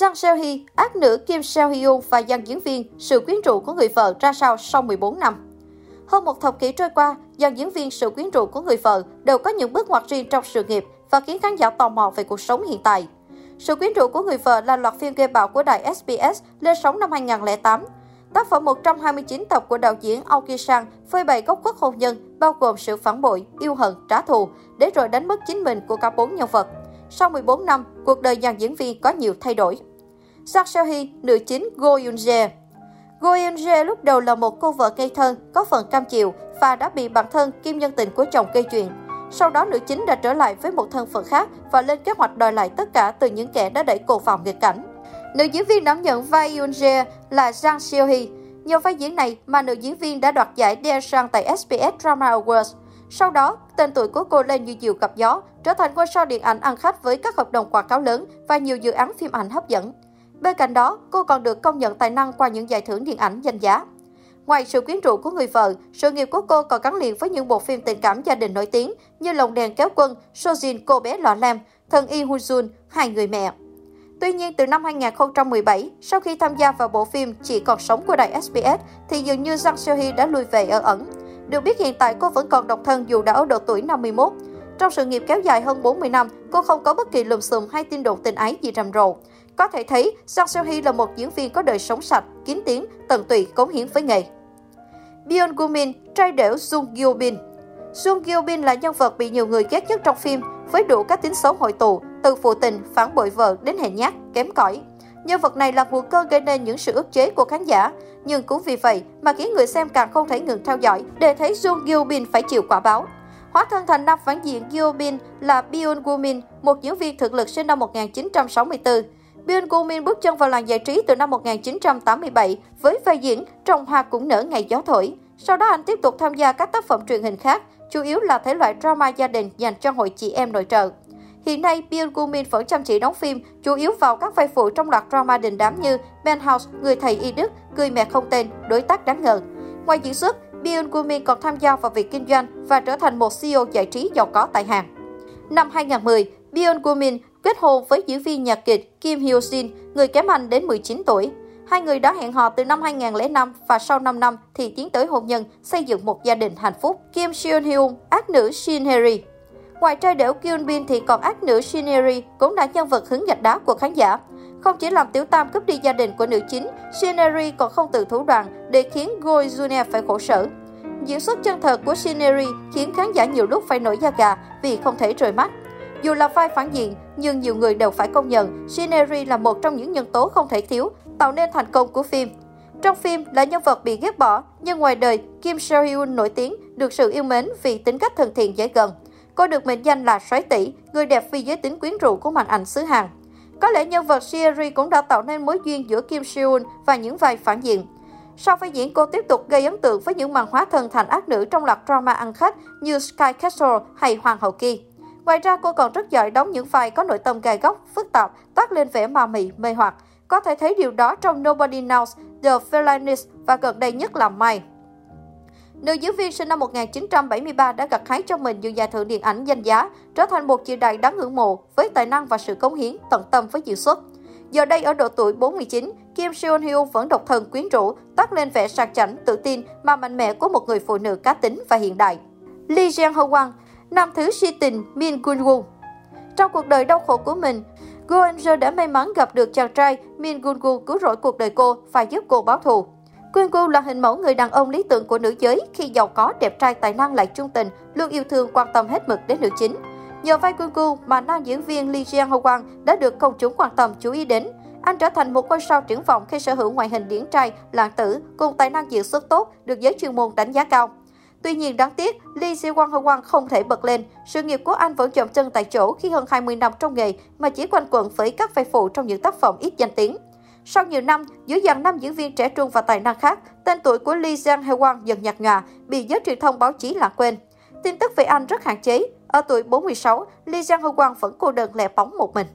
Jang Seo-hee, ác nữ Kim Seo Hyun và dàn diễn viên sự quyến rũ của người vợ ra sao sau 14 năm. Hơn một thập kỷ trôi qua, dàn diễn viên sự quyến rũ của người vợ đều có những bước ngoặt riêng trong sự nghiệp và khiến khán giả tò mò về cuộc sống hiện tại. Sự quyến rũ của người vợ là loạt phim gây bão của đài SBS lên sóng năm 2008. Tác phẩm 129 tập của đạo diễn Aoki Sang phơi bày góc khuất hôn nhân, bao gồm sự phản bội, yêu hận, trả thù, để rồi đánh mất chính mình của cả bốn nhân vật. Sau 14 năm, cuộc đời dàn diễn viên có nhiều thay đổi. Sang Seo-hee, nữ chính Go Yoon Jae Go Yoon Jae lúc đầu là một cô vợ ngây thơ, có phần cam chịu và đã bị bản thân kim nhân tình của chồng gây chuyện. Sau đó nữ chính đã trở lại với một thân phận khác và lên kế hoạch đòi lại tất cả từ những kẻ đã đẩy cô vào nghịch cảnh. Nữ diễn viên đảm nhận vai Yoon Jae là Jang Seo-hee. Nhờ vai diễn này mà nữ diễn viên đã đoạt giải Dae tại SBS Drama Awards. Sau đó, tên tuổi của cô lên như diều gặp gió, trở thành ngôi sao điện ảnh ăn khách với các hợp đồng quảng cáo lớn và nhiều dự án phim ảnh hấp dẫn. Bên cạnh đó, cô còn được công nhận tài năng qua những giải thưởng điện ảnh danh giá. Ngoài sự quyến rũ của người vợ, sự nghiệp của cô còn gắn liền với những bộ phim tình cảm gia đình nổi tiếng như Lồng đèn kéo quân, Sojin cô bé lọ lem, Thần y Hujun, Hai người mẹ. Tuy nhiên, từ năm 2017, sau khi tham gia vào bộ phim Chỉ còn sống của đài SBS, thì dường như Jang Seo Hee đã lui về ở ẩn. Được biết hiện tại cô vẫn còn độc thân dù đã ở độ tuổi 51. Trong sự nghiệp kéo dài hơn 40 năm, cô không có bất kỳ lùm xùm hay tin đồn tình ái gì rầm rộ. Có thể thấy, Sang Seo Hee là một diễn viên có đời sống sạch, kín tiếng, tận tụy, cống hiến với nghề. Byun Gumin, trai đểu Sung Gyo Bin Sung Gyo Bin là nhân vật bị nhiều người ghét nhất trong phim, với đủ các tính xấu hội tụ, từ phụ tình, phản bội vợ đến hèn nhát, kém cỏi. Nhân vật này là nguồn cơn gây nên những sự ức chế của khán giả, nhưng cũng vì vậy mà khiến người xem càng không thể ngừng theo dõi để thấy Jung Gyo Bin phải chịu quả báo. Hóa thân thành nam phản diện Gyo Bin là Byun Gumin, một diễn viên thực lực sinh năm 1964. Byun Gumin bước chân vào làng giải trí từ năm 1987 với vai diễn Trong hoa cũng nở ngày gió thổi. Sau đó anh tiếp tục tham gia các tác phẩm truyền hình khác, chủ yếu là thể loại drama gia đình dành cho hội chị em nội trợ. Hiện nay, Byun Gumin vẫn chăm chỉ đóng phim, chủ yếu vào các vai phụ trong loạt drama đình đám như Penthouse, Người thầy y đức, Cười mẹ không tên, Đối tác đáng ngờ. Ngoài diễn xuất, Byun Gumin còn tham gia vào việc kinh doanh và trở thành một CEO giải trí giàu có tại Hàn. Năm 2010, Byun Gumin kết hôn với diễn viên nhạc kịch Kim Hyo Shin, người kém anh đến 19 tuổi. Hai người đã hẹn hò từ năm 2005 và sau 5 năm thì tiến tới hôn nhân, xây dựng một gia đình hạnh phúc. Kim Seon Hyun, ác nữ Shin Hye Ngoài trai đểu Kyun Bin thì còn ác nữ shineri cũng là nhân vật hứng gạch đá của khán giả. Không chỉ làm tiểu tam cướp đi gia đình của nữ chính, shineri còn không từ thủ đoạn để khiến goi Junior phải khổ sở. Diễn xuất chân thật của shineri khiến khán giả nhiều lúc phải nổi da gà vì không thể rời mắt. Dù là vai phản diện, nhưng nhiều người đều phải công nhận Shineri là một trong những nhân tố không thể thiếu, tạo nên thành công của phim. Trong phim là nhân vật bị ghét bỏ, nhưng ngoài đời, Kim Seo Hyun nổi tiếng, được sự yêu mến vì tính cách thân thiện dễ gần. Cô được mệnh danh là soái tỷ, người đẹp vì giới tính quyến rũ của màn ảnh xứ Hàn. Có lẽ nhân vật Sherry cũng đã tạo nên mối duyên giữa Kim Seon và những vai phản diện. Sau vai diễn, cô tiếp tục gây ấn tượng với những màn hóa thân thành ác nữ trong loạt drama ăn khách như Sky Castle hay Hoàng hậu Kỳ. Ngoài ra, cô còn rất giỏi đóng những vai có nội tâm gai góc, phức tạp, toát lên vẻ ma mị, mê hoặc. Có thể thấy điều đó trong Nobody Knows, The Felinist và gần đây nhất là Mai. Nữ diễn viên sinh năm 1973 đã gặt hái cho mình nhiều giải thưởng điện ảnh danh giá, trở thành một chị đại đáng ngưỡng mộ với tài năng và sự cống hiến tận tâm với diễn xuất. Giờ đây ở độ tuổi 49, Kim Seon Hyun vẫn độc thân quyến rũ, toát lên vẻ sạc chảnh, tự tin mà mạnh mẽ của một người phụ nữ cá tính và hiện đại. Lee Jeong Ho Wang nam thứ si tình Min Gun Woo. Trong cuộc đời đau khổ của mình, Go Eun đã may mắn gặp được chàng trai Min Gun Woo cứu rỗi cuộc đời cô và giúp cô báo thù. Quyên Woo là hình mẫu người đàn ông lý tưởng của nữ giới khi giàu có, đẹp trai, tài năng lại trung tình, luôn yêu thương, quan tâm hết mực đến nữ chính. Nhờ vai Quyên Woo mà nam diễn viên Lee Jeong Ho Wang đã được công chúng quan tâm chú ý đến. Anh trở thành một ngôi sao triển vọng khi sở hữu ngoại hình điển trai, lãng tử cùng tài năng diễn xuất tốt, được giới chuyên môn đánh giá cao. Tuy nhiên đáng tiếc, Lee Ji-won Ho Wang không thể bật lên. Sự nghiệp của anh vẫn chậm chân tại chỗ khi hơn 20 năm trong nghề mà chỉ quanh quẩn với các vai phụ trong những tác phẩm ít danh tiếng. Sau nhiều năm, dưới dàn năm diễn viên trẻ trung và tài năng khác, tên tuổi của Lee Jang Hye-won dần nhạt nhòa, bị giới truyền thông báo chí lãng quên. Tin tức về anh rất hạn chế. Ở tuổi 46, Lee Jang Hye-won vẫn cô đơn lẻ bóng một mình.